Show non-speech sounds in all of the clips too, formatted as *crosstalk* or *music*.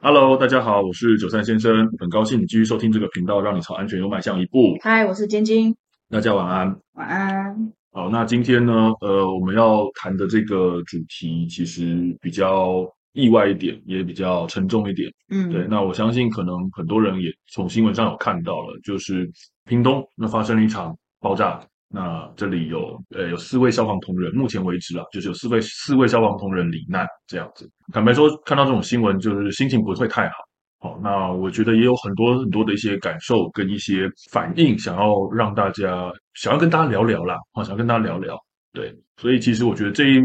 Hello，大家好，我是九三先生，很高兴你继续收听这个频道，让你朝安全又迈向一步。嗨，我是晶晶，大家晚安。晚安。好，那今天呢，呃，我们要谈的这个主题其实比较意外一点，也比较沉重一点。嗯，对。那我相信可能很多人也从新闻上有看到了，就是屏东那发生了一场爆炸。那这里有呃有四位消防同仁，目前为止啊，就是有四位四位消防同仁罹难这样子。坦白说，看到这种新闻，就是心情不会太好。好，那我觉得也有很多很多的一些感受跟一些反应，想要让大家想要跟大家聊聊啦，好，想要跟大家聊聊。对，所以其实我觉得这一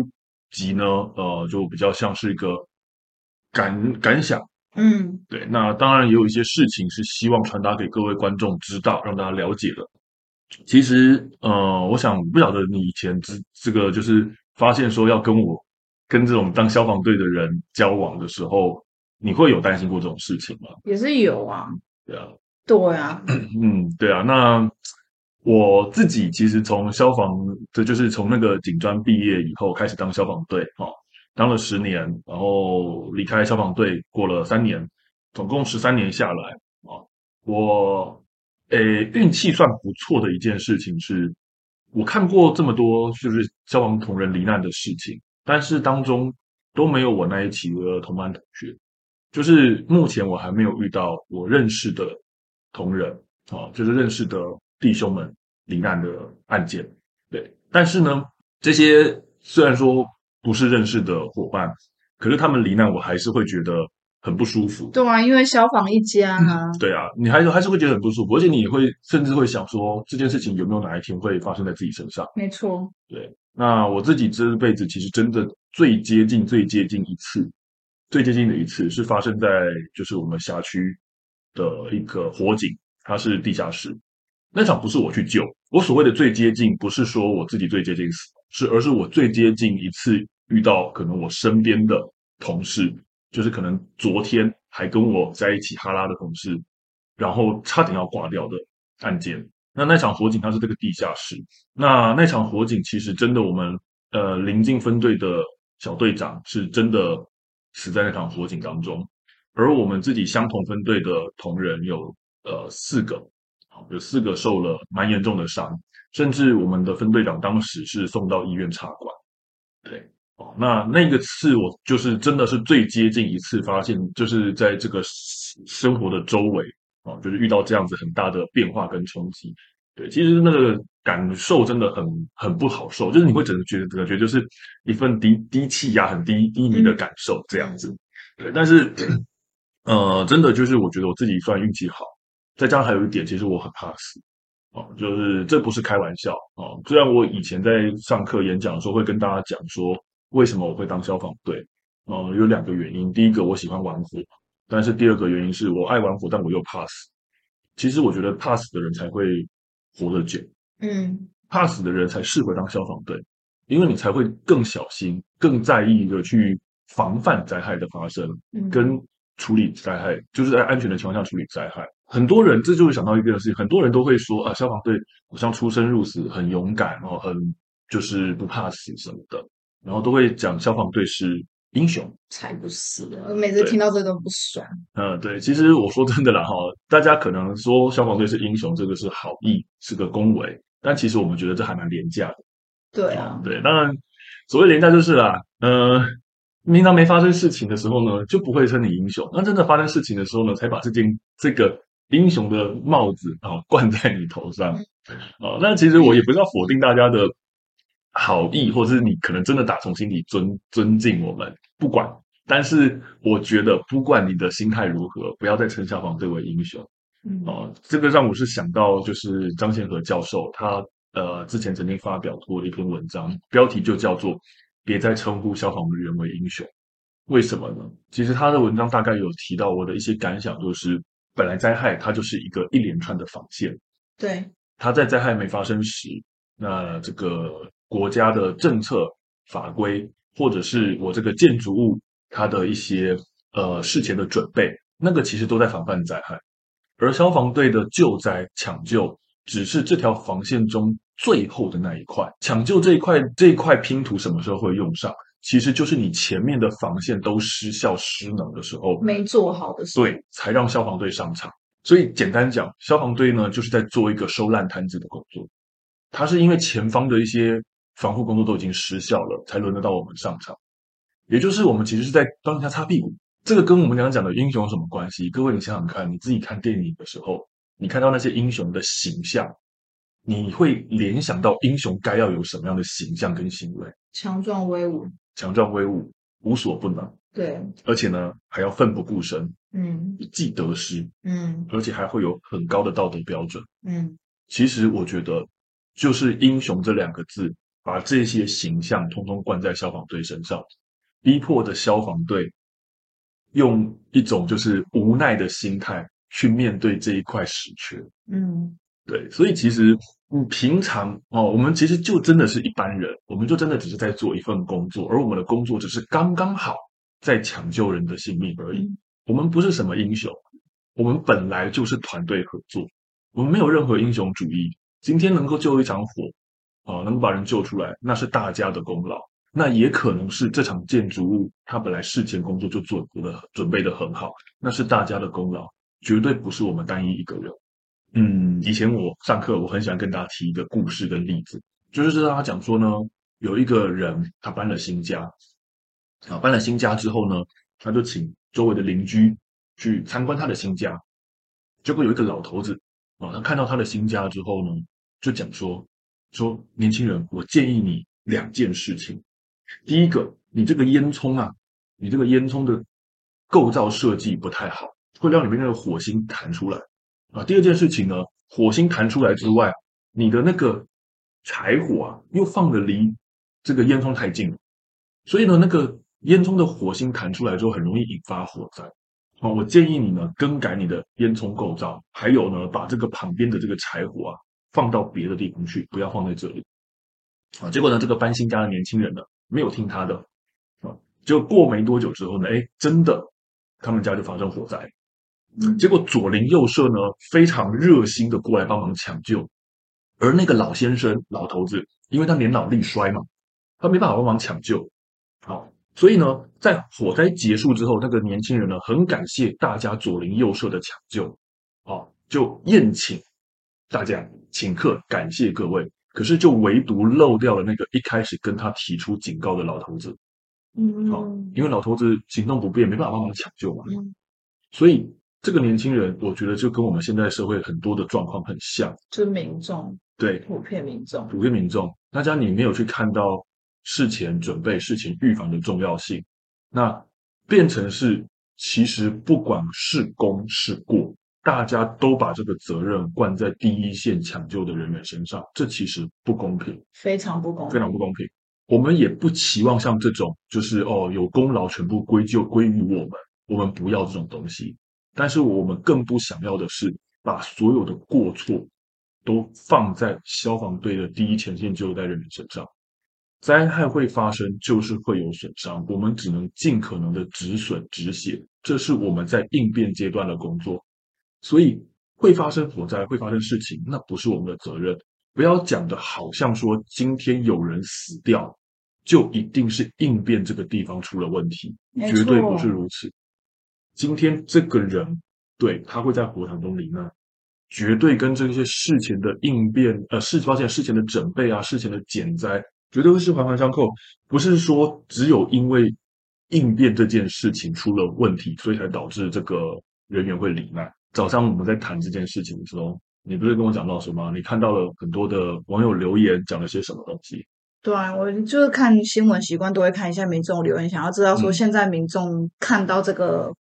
集呢，呃，就比较像是一个感感想。嗯，对。那当然也有一些事情是希望传达给各位观众知道，让大家了解的。其实，呃，我想不晓得你以前这这个就是发现说要跟我跟这种当消防队的人交往的时候，你会有担心过这种事情吗？也是有啊。对啊。对啊。*clears throat* 嗯，对啊。那我自己其实从消防，这就是从那个警专毕业以后开始当消防队，哦，当了十年，然后离开消防队过了三年，总共十三年下来，啊，我。诶，运气算不错的一件事情是，我看过这么多就是消防同仁罹难的事情，但是当中都没有我那一起的同班同学，就是目前我还没有遇到我认识的同仁啊，就是认识的弟兄们罹难的案件。对，但是呢，这些虽然说不是认识的伙伴，可是他们罹难，我还是会觉得。很不舒服，对啊，因为消防一家啊，嗯、对啊，你还是还是会觉得很不舒服，而且你会甚至会想说，这件事情有没有哪一天会发生在自己身上？没错，对。那我自己这辈子其实真的最接近、最接近一次，最接近的一次是发生在就是我们辖区的一个火警，它是地下室。那场不是我去救，我所谓的最接近，不是说我自己最接近死，是而是我最接近一次遇到可能我身边的同事。就是可能昨天还跟我在一起哈拉的同事，然后差点要挂掉的案件。那那场火警它是这个地下室。那那场火警其实真的，我们呃临近分队的小队长是真的死在那场火警当中，而我们自己相同分队的同仁有呃四个，有四个受了蛮严重的伤，甚至我们的分队长当时是送到医院插管。对。哦，那那个次我就是真的是最接近一次发现，就是在这个生活的周围哦，就是遇到这样子很大的变化跟冲击。对，其实那个感受真的很很不好受，就是你会整个觉得感觉就是一份低低气压、很低低迷的感受这样子。对，但是呃，真的就是我觉得我自己算运气好，再加上还有一点，其实我很怕死哦，就是这不是开玩笑哦。虽然我以前在上课演讲的时候会跟大家讲说。为什么我会当消防队？呃，有两个原因。第一个，我喜欢玩火，但是第二个原因是我爱玩火，但我又怕死。其实我觉得怕死的人才会活得久，嗯，怕死的人才适合当消防队，因为你才会更小心、更在意的去防范灾害的发生，嗯，跟处理灾害，就是在安全的情况下处理灾害。很多人这就会想到一个事情，很多人都会说啊，消防队好像出生入死，很勇敢，哦很就是不怕死什么的。然后都会讲消防队是英雄，才不是！我每次听到这都不爽。嗯，对，其实我说真的啦，哈，大家可能说消防队是英雄，这个是好意，是个恭维，但其实我们觉得这还蛮廉价的。对啊，对，当然所谓廉价就是啦，呃，平常没发生事情的时候呢，就不会称你英雄；那真的发生事情的时候呢，才把这件这个英雄的帽子啊 *laughs* 冠在你头上。啊，那其实我也不是要否定大家的。好意，或者是你可能真的打从心底尊尊敬我们，不管。但是我觉得，不管你的心态如何，不要再称消防队为英雄。嗯，哦、呃，这个让我是想到，就是张宪和教授他呃之前曾经发表过一篇文章，标题就叫做“别再称呼消防员为英雄”。为什么呢？其实他的文章大概有提到我的一些感想，就是本来灾害它就是一个一连串的防线。对，它在灾害没发生时，那这个。国家的政策法规，或者是我这个建筑物它的一些呃事前的准备，那个其实都在防范灾害。而消防队的救灾抢救，只是这条防线中最后的那一块。抢救这一块这一块拼图什么时候会用上？其实就是你前面的防线都失效失能的时候，没做好的时候，对，才让消防队上场。所以简单讲，消防队呢就是在做一个收烂摊子的工作。他是因为前方的一些防护工作都已经失效了，才轮得到我们上场。也就是我们其实是在帮人家擦屁股。这个跟我们刚刚讲的英雄有什么关系？各位，你想想看，你自己看电影的时候，你看到那些英雄的形象，你会联想到英雄该要有什么样的形象跟行为？强壮威武，强壮威武，无所不能。对，而且呢，还要奋不顾身，嗯，不计得失，嗯，而且还会有很高的道德标准，嗯。其实我觉得，就是英雄这两个字，把这些形象通通灌在消防队身上，逼迫着消防队用一种就是无奈的心态去面对这一块死缺。嗯，对，所以其实你平常哦，我们其实就真的是一般人，我们就真的只是在做一份工作，而我们的工作只是刚刚好。在抢救人的性命而已。我们不是什么英雄，我们本来就是团队合作，我们没有任何英雄主义。今天能够救一场火，啊，能把人救出来，那是大家的功劳。那也可能是这场建筑物它本来事前工作就做的准备的很好，那是大家的功劳，绝对不是我们单一一个人。嗯，以前我上课我很喜欢跟大家提一个故事跟例子，就是跟大家讲说呢，有一个人他搬了新家。啊，搬了新家之后呢，他就请周围的邻居去参观他的新家。结果有一个老头子啊，他看到他的新家之后呢，就讲说：“说年轻人，我建议你两件事情。第一个，你这个烟囱啊，你这个烟囱的构造设计不太好，会让里面那个火星弹出来啊。第二件事情呢，火星弹出来之外，你的那个柴火啊，又放的离这个烟囱太近，所以呢，那个。”烟囱的火星弹出来之后，很容易引发火灾。哦，我建议你呢，更改你的烟囱构造，还有呢，把这个旁边的这个柴火啊，放到别的地方去，不要放在这里。啊，结果呢，这个搬新家的年轻人呢，没有听他的。啊，就过没多久之后呢，哎，真的，他们家就发生火灾。嗯，结果左邻右舍呢，非常热心的过来帮忙抢救，而那个老先生、老头子，因为他年老力衰嘛，他没办法帮忙抢救。好。所以呢，在火灾结束之后，那个年轻人呢，很感谢大家左邻右舍的抢救，啊，就宴请大家，请客，感谢各位。可是就唯独漏掉了那个一开始跟他提出警告的老头子，嗯，好，因为老头子行动不便，没办法帮忙抢救嘛。嗯，所以这个年轻人，我觉得就跟我们现在社会很多的状况很像，就是民众，对，普遍民众，普遍民众，大家你没有去看到。事前准备、事前预防的重要性，那变成是其实不管是功是过，大家都把这个责任灌在第一线抢救的人员身上，这其实不公平，非常不公平，非常不公平。我们也不期望像这种，就是哦，有功劳全部归咎归于我们，我们不要这种东西。但是我们更不想要的是，把所有的过错都放在消防队的第一前线救灾人员身上。灾害会发生，就是会有损伤，我们只能尽可能的止损止血，这是我们在应变阶段的工作。所以会发生火灾，会发生事情，那不是我们的责任。不要讲的好像说今天有人死掉，就一定是应变这个地方出了问题，绝对不是如此。今天这个人，对，他会在火场中罹难，绝对跟这些事前的应变，呃，事发现事前的准备啊，事前的减灾。绝对是环环相扣，不是说只有因为应变这件事情出了问题，所以才导致这个人员会罹难。早上我们在谈这件事情的时候，你不是跟我讲到什么？你看到了很多的网友留言，讲了些什么东西？对啊，我就是看新闻习惯都会看一下民众留言，想要知道说现在民众看到这个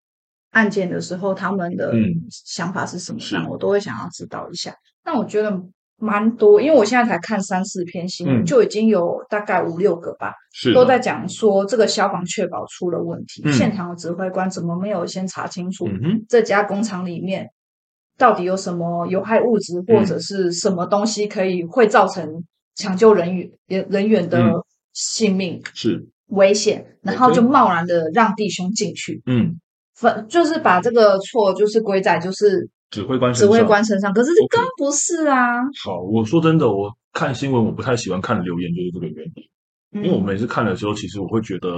案件的时候，嗯、他们的想法是什么样，我都会想要知道一下。但我觉得。蛮多，因为我现在才看三四篇新闻，嗯、就已经有大概五六个吧，是都在讲说这个消防确保出了问题，嗯、现场的指挥官怎么没有先查清楚这家工厂里面到底有什么有害物质或者是什么东西可以会造成抢救人员人员的性命是。危险，然后就贸然的让弟兄进去，嗯，分就是把这个错就是归在就是。指挥官指挥官身上，可是这更不是啊。好，我说真的，我看新闻我不太喜欢看留言，就是这个原因。因为我每次看的时候，其实我会觉得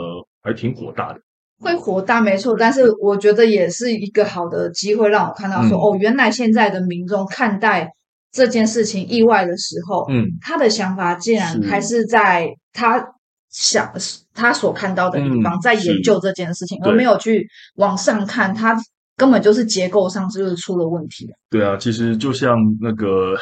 还挺火大的。会火大没错，但是我觉得也是一个好的机会，让我看到说，嗯、哦，原来现在的民众看待这件事情意外的时候，嗯，他的想法竟然还是在他想他所看到的地方，在研究这件事情，而没有去往上看，他根本就是结构上就是出了问题。对啊，其实就像那个，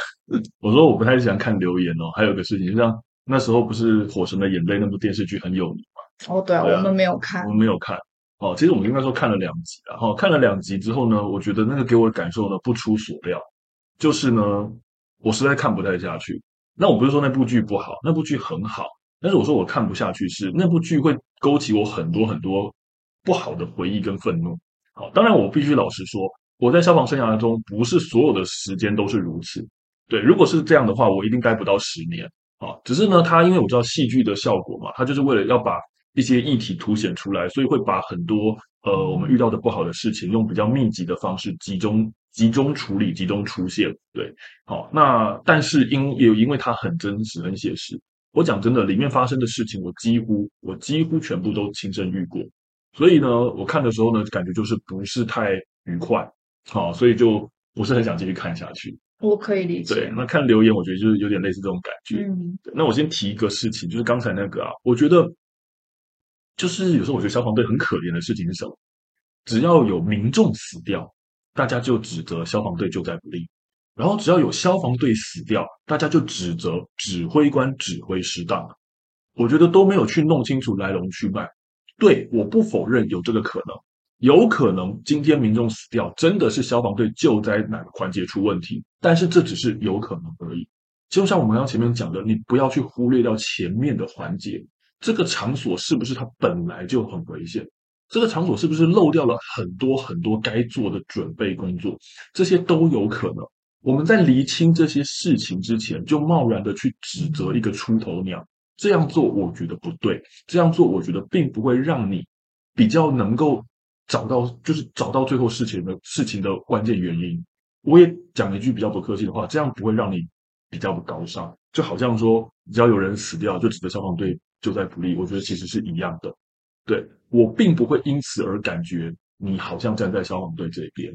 我说我不太喜欢看留言哦，还有个事情，就像那时候不是《火神的眼泪》那部电视剧很有名嘛？哦，对啊，对啊，我们没有看，我们没有看。哦，其实我们应该说看了两集，然后看了两集之后呢，我觉得那个给我的感受呢不出所料，就是呢，我实在看不太下去。那我不是说那部剧不好，那部剧很好，但是我说我看不下去是那部剧会勾起我很多很多不好的回忆跟愤怒。好，当然我必须老实说，我在消防生涯中不是所有的时间都是如此。对，如果是这样的话，我一定待不到十年。啊，只是呢，它因为我知道戏剧的效果嘛，它就是为了要把。一些议题凸显出来，所以会把很多呃我们遇到的不好的事情，用比较密集的方式集中集中处理、集中出现。对，好，那但是因也因为它很真实、很写实。我讲真的，里面发生的事情，我几乎我几乎全部都亲身遇过。所以呢，我看的时候呢，感觉就是不是太愉快。好，所以就不是很想继续看下去。我可以理解。对，那看留言，我觉得就是有点类似这种感觉。嗯，那我先提一个事情，就是刚才那个啊，我觉得。就是有时候我觉得消防队很可怜的事情是什么？只要有民众死掉，大家就指责消防队救灾不力；然后只要有消防队死掉，大家就指责指挥官指挥失当。我觉得都没有去弄清楚来龙去脉。对，我不否认有这个可能，有可能今天民众死掉真的是消防队救灾哪个环节出问题，但是这只是有可能而已。就像我们刚前面讲的，你不要去忽略掉前面的环节。这个场所是不是它本来就很危险？这个场所是不是漏掉了很多很多该做的准备工作？这些都有可能。我们在厘清这些事情之前，就贸然的去指责一个出头鸟，这样做我觉得不对。这样做我觉得并不会让你比较能够找到，就是找到最后事情的事情的关键原因。我也讲一句比较不客气的话，这样不会让你比较不高尚。就好像说，只要有人死掉，就指责消防队。救灾不力，我觉得其实是一样的。对，我并不会因此而感觉你好像站在消防队这边，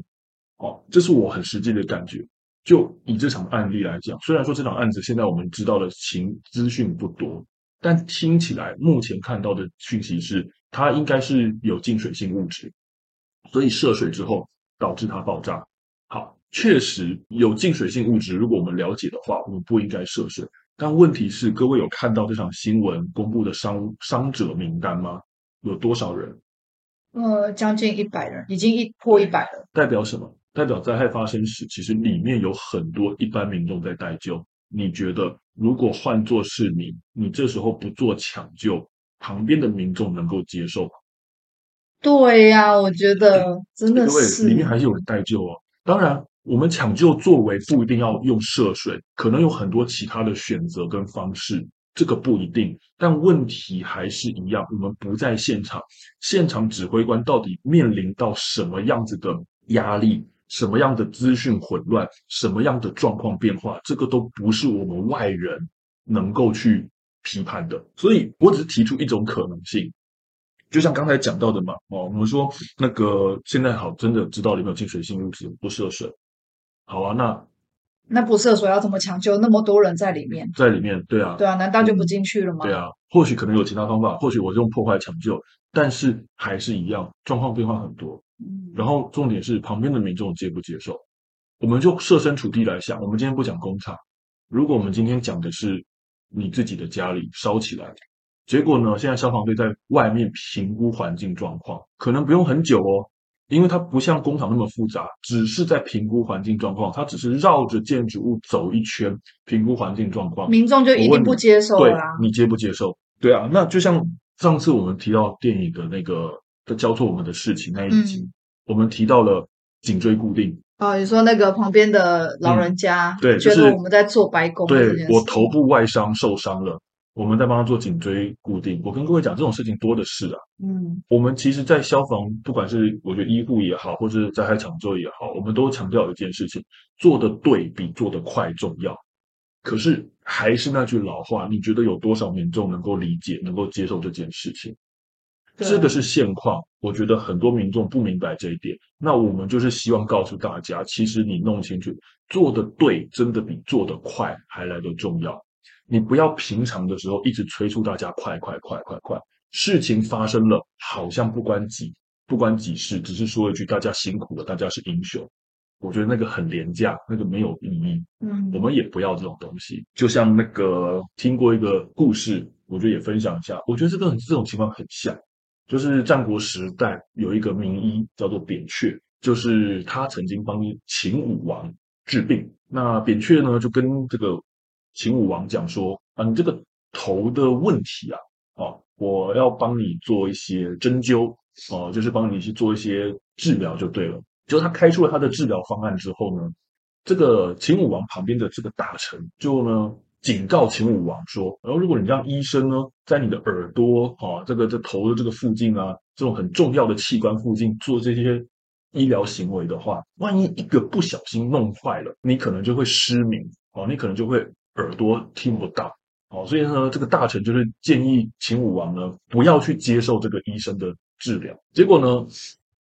哦，这是我很实际的感觉。就以这场案例来讲，虽然说这场案子现在我们知道的情资讯不多，但听起来目前看到的讯息是，它应该是有进水性物质，所以涉水之后导致它爆炸。好，确实有进水性物质，如果我们了解的话，我们不应该涉水。但问题是，各位有看到这场新闻公布的伤伤者名单吗？有多少人？呃，将近一百人，已经一破一百了。代表什么？代表灾害发生时，其实里面有很多一般民众在待救。你觉得，如果换作是你，你这时候不做抢救，旁边的民众能够接受吗？对呀、啊，我觉得真的是，里面还是有人待救哦。当然。我们抢救作为不一定要用涉水，可能有很多其他的选择跟方式，这个不一定。但问题还是一样，我们不在现场，现场指挥官到底面临到什么样子的压力，什么样的资讯混乱，什么样的状况变化，这个都不是我们外人能够去批判的。所以我只是提出一种可能性，就像刚才讲到的嘛，哦，我们说那个现在好，真的知道里面有进水性物质，不涉水。好啊，那那不涉水要怎么抢救？那么多人在里面，在里面，对啊，对啊，难道就不进去了吗？对啊，或许可能有其他方法，或许我用破坏抢救，但是还是一样，状况变化很多。嗯，然后重点是旁边的民众接不接受？我们就设身处地来想，我们今天不讲工厂，如果我们今天讲的是你自己的家里烧起来，结果呢，现在消防队在外面评估环境状况，可能不用很久哦。因为它不像工厂那么复杂，只是在评估环境状况，它只是绕着建筑物走一圈，评估环境状况。民众就一定不接受了啊？对，你接不接受？对啊，那就像上次我们提到电影的那个的交错我们的事情那一集，嗯、我们提到了颈椎固定。哦，你说那个旁边的老人家，嗯、对，觉得我们在做白工。对，我头部外伤受伤了。我们在帮他做颈椎固定。我跟各位讲，这种事情多的是啊。嗯，我们其实，在消防，不管是我觉得医护也好，或者是灾害抢救也好，我们都强调一件事情：做得对比做得快重要。可是还是那句老话，你觉得有多少民众能够理解、能够接受这件事情？这个是现况。我觉得很多民众不明白这一点。那我们就是希望告诉大家，其实你弄清楚，做的对，真的比做的快还来得重要。你不要平常的时候一直催促大家快快快快快，事情发生了，好像不关己不关己事，只是说一句大家辛苦了，大家是英雄。我觉得那个很廉价，那个没有意义。嗯，我们也不要这种东西。就像那个听过一个故事，我觉得也分享一下。我觉得这个这种情况很像，就是战国时代有一个名医叫做扁鹊，就是他曾经帮秦武王治病。那扁鹊呢，就跟这个。秦武王讲说：“啊，你这个头的问题啊，啊，我要帮你做一些针灸，啊，就是帮你去做一些治疗就对了。就他开出了他的治疗方案之后呢，这个秦武王旁边的这个大臣就呢警告秦武王说：，然后如果你让医生呢在你的耳朵啊，这个这头的这个附近啊，这种很重要的器官附近做这些医疗行为的话，万一一个不小心弄坏了，你可能就会失明，啊，你可能就会。”耳朵听不到，哦，所以呢，这个大臣就是建议秦武王呢，不要去接受这个医生的治疗。结果呢，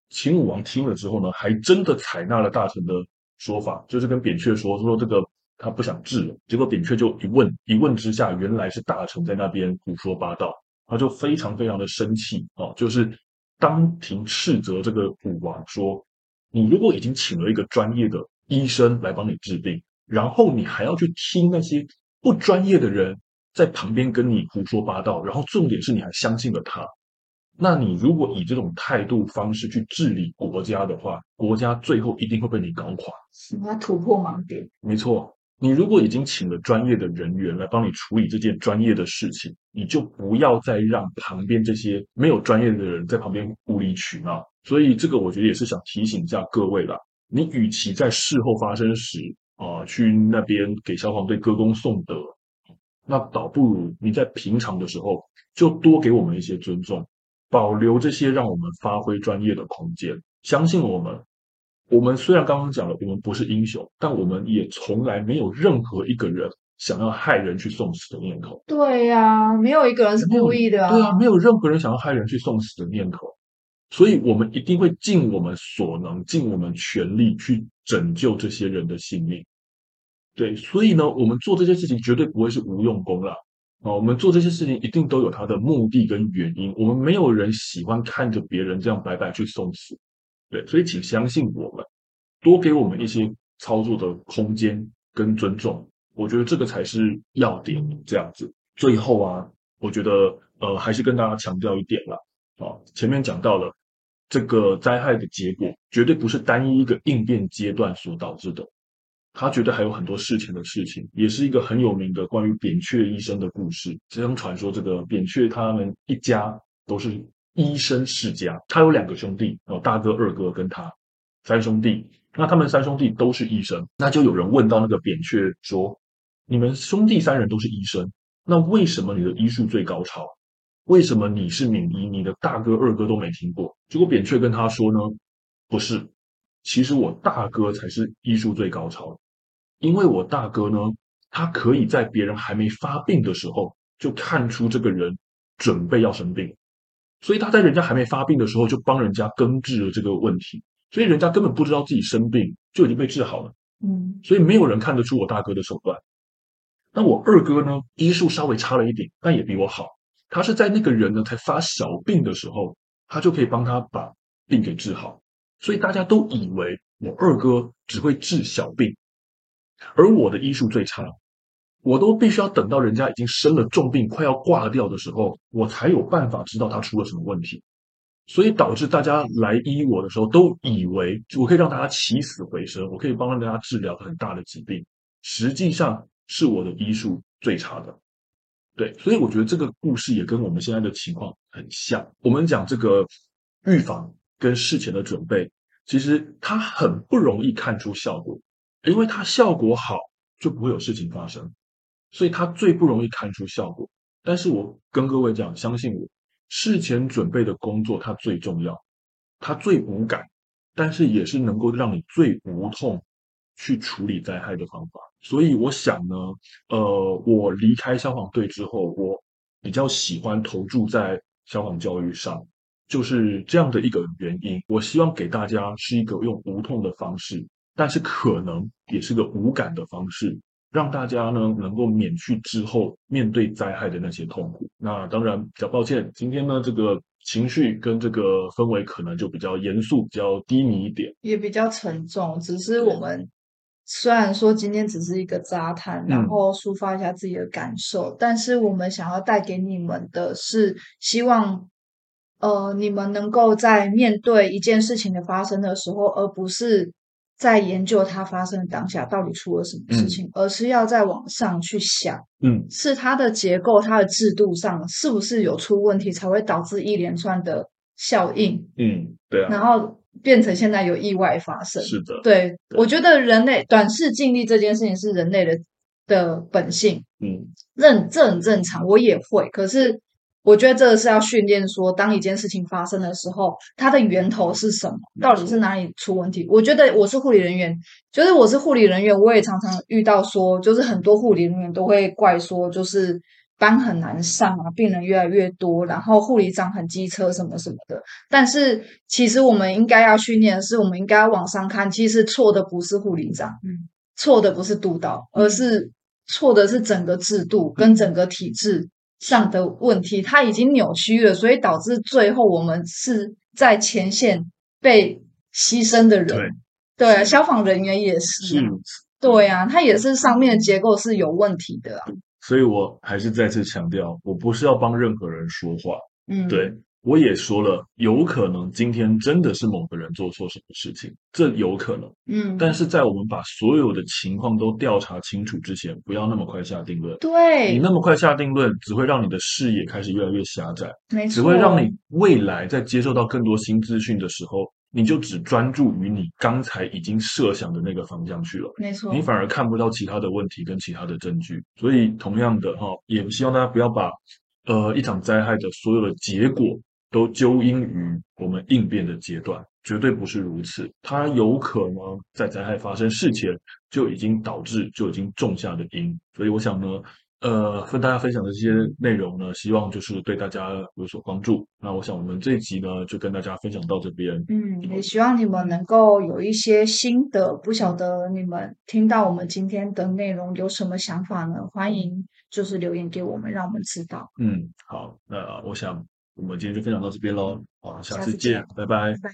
秦武王听了之后呢，还真的采纳了大臣的说法，就是跟扁鹊说说这个他不想治了。结果扁鹊就一问，一问之下，原来是大臣在那边胡说八道，他就非常非常的生气，哦，就是当庭斥责这个武王说：“你如果已经请了一个专业的医生来帮你治病。”然后你还要去听那些不专业的人在旁边跟你胡说八道，然后重点是你还相信了他。那你如果以这种态度方式去治理国家的话，国家最后一定会被你搞垮。你要突破盲点。没错，你如果已经请了专业的人员来帮你处理这件专业的事情，你就不要再让旁边这些没有专业的人在旁边无理取闹。所以这个我觉得也是想提醒一下各位啦，你与其在事后发生时，啊，去那边给消防队歌功颂德，那倒不如你在平常的时候就多给我们一些尊重，保留这些让我们发挥专业的空间。相信我们，我们虽然刚刚讲了我们不是英雄，但我们也从来没有任何一个人想要害人去送死的念头。对呀，没有一个人是故意的啊。对啊，没有任何人想要害人去送死的念头。所以，我们一定会尽我们所能，尽我们全力去拯救这些人的性命。对，所以呢，我们做这些事情绝对不会是无用功啦。啊！我们做这些事情一定都有它的目的跟原因。我们没有人喜欢看着别人这样白白去送死。对，所以请相信我们，多给我们一些操作的空间跟尊重。我觉得这个才是要点。这样子，最后啊，我觉得呃，还是跟大家强调一点啦。啊，前面讲到了。这个灾害的结果绝对不是单一一个应变阶段所导致的，他绝对还有很多事前的事情，也是一个很有名的关于扁鹊医生的故事。相传说，这个扁鹊他们一家都是医生世家，他有两个兄弟，有大哥、二哥跟他三兄弟。那他们三兄弟都是医生，那就有人问到那个扁鹊说：“你们兄弟三人都是医生，那为什么你的医术最高超？”为什么你是名医，你的大哥、二哥都没听过？结果扁鹊跟他说呢，不是，其实我大哥才是医术最高超，因为我大哥呢，他可以在别人还没发病的时候就看出这个人准备要生病，所以他在人家还没发病的时候就帮人家根治了这个问题，所以人家根本不知道自己生病就已经被治好了。嗯，所以没有人看得出我大哥的手段。那我二哥呢，医术稍微差了一点，但也比我好。他是在那个人呢才发小病的时候，他就可以帮他把病给治好，所以大家都以为我二哥只会治小病，而我的医术最差，我都必须要等到人家已经生了重病，快要挂掉的时候，我才有办法知道他出了什么问题，所以导致大家来医我的时候都以为我可以让大家起死回生，我可以帮大家治疗很大的疾病，实际上是我的医术最差的。对，所以我觉得这个故事也跟我们现在的情况很像。我们讲这个预防跟事前的准备，其实它很不容易看出效果，因为它效果好就不会有事情发生，所以它最不容易看出效果。但是我跟各位讲，相信我，事前准备的工作它最重要，它最无感，但是也是能够让你最无痛、去处理灾害的方法。所以我想呢，呃，我离开消防队之后，我比较喜欢投注在消防教育上，就是这样的一个原因。我希望给大家是一个用无痛的方式，但是可能也是个无感的方式。让大家呢能够免去之后面对灾害的那些痛苦。那当然比较抱歉，今天呢这个情绪跟这个氛围可能就比较严肃、比较低迷一点，也比较沉重。只是我们虽然说今天只是一个杂谈，然后抒发一下自己的感受，嗯、但是我们想要带给你们的是希望，呃，你们能够在面对一件事情的发生的时候，而不是。在研究它发生的当下到底出了什么事情，嗯、而是要再往上去想，嗯，是它的结构、它的制度上是不是有出问题，才会导致一连串的效应，嗯，对啊，然后变成现在有意外发生，是的，对，对我觉得人类短视尽力这件事情是人类的的本性，嗯，认这很正常，我也会，可是。我觉得这个是要训练，说当一件事情发生的时候，它的源头是什么？到底是哪里出问题？我觉得我是护理人员，就是我是护理人员，我也常常遇到说，就是很多护理人员都会怪说，就是班很难上啊，病人越来越多，然后护理长很机车什么什么的。但是其实我们应该要训练的是，我们应该要往上看，其实错的不是护理长，嗯，错的不是督导，而是错的是整个制度跟整个体制。上的问题，它已经扭曲了，所以导致最后我们是在前线被牺牲的人。对，对，消防人员也是。是。对啊，它也是上面的结构是有问题的啊。所以我还是再次强调，我不是要帮任何人说话。嗯，对。我也说了，有可能今天真的是某个人做错什么事情，这有可能。嗯，但是在我们把所有的情况都调查清楚之前，不要那么快下定论。对，你那么快下定论，只会让你的视野开始越来越狭窄，没错，只会让你未来在接受到更多新资讯的时候，你就只专注于你刚才已经设想的那个方向去了。没错，你反而看不到其他的问题跟其他的证据。所以，同样的哈，也希望大家不要把呃一场灾害的所有的结果。都纠因于我们应变的阶段，绝对不是如此。它有可能在灾害发生事前就已经导致，就已经种下的因。所以我想呢，呃，跟大家分享的这些内容呢，希望就是对大家有所帮助。那我想我们这一集呢，就跟大家分享到这边。嗯，也希望你们能够有一些心得。不晓得你们听到我们今天的内容有什么想法呢？欢迎就是留言给我们，让我们知道。嗯，好，那我想。我们今天就分享到这边喽，好，下次见，拜拜。拜拜。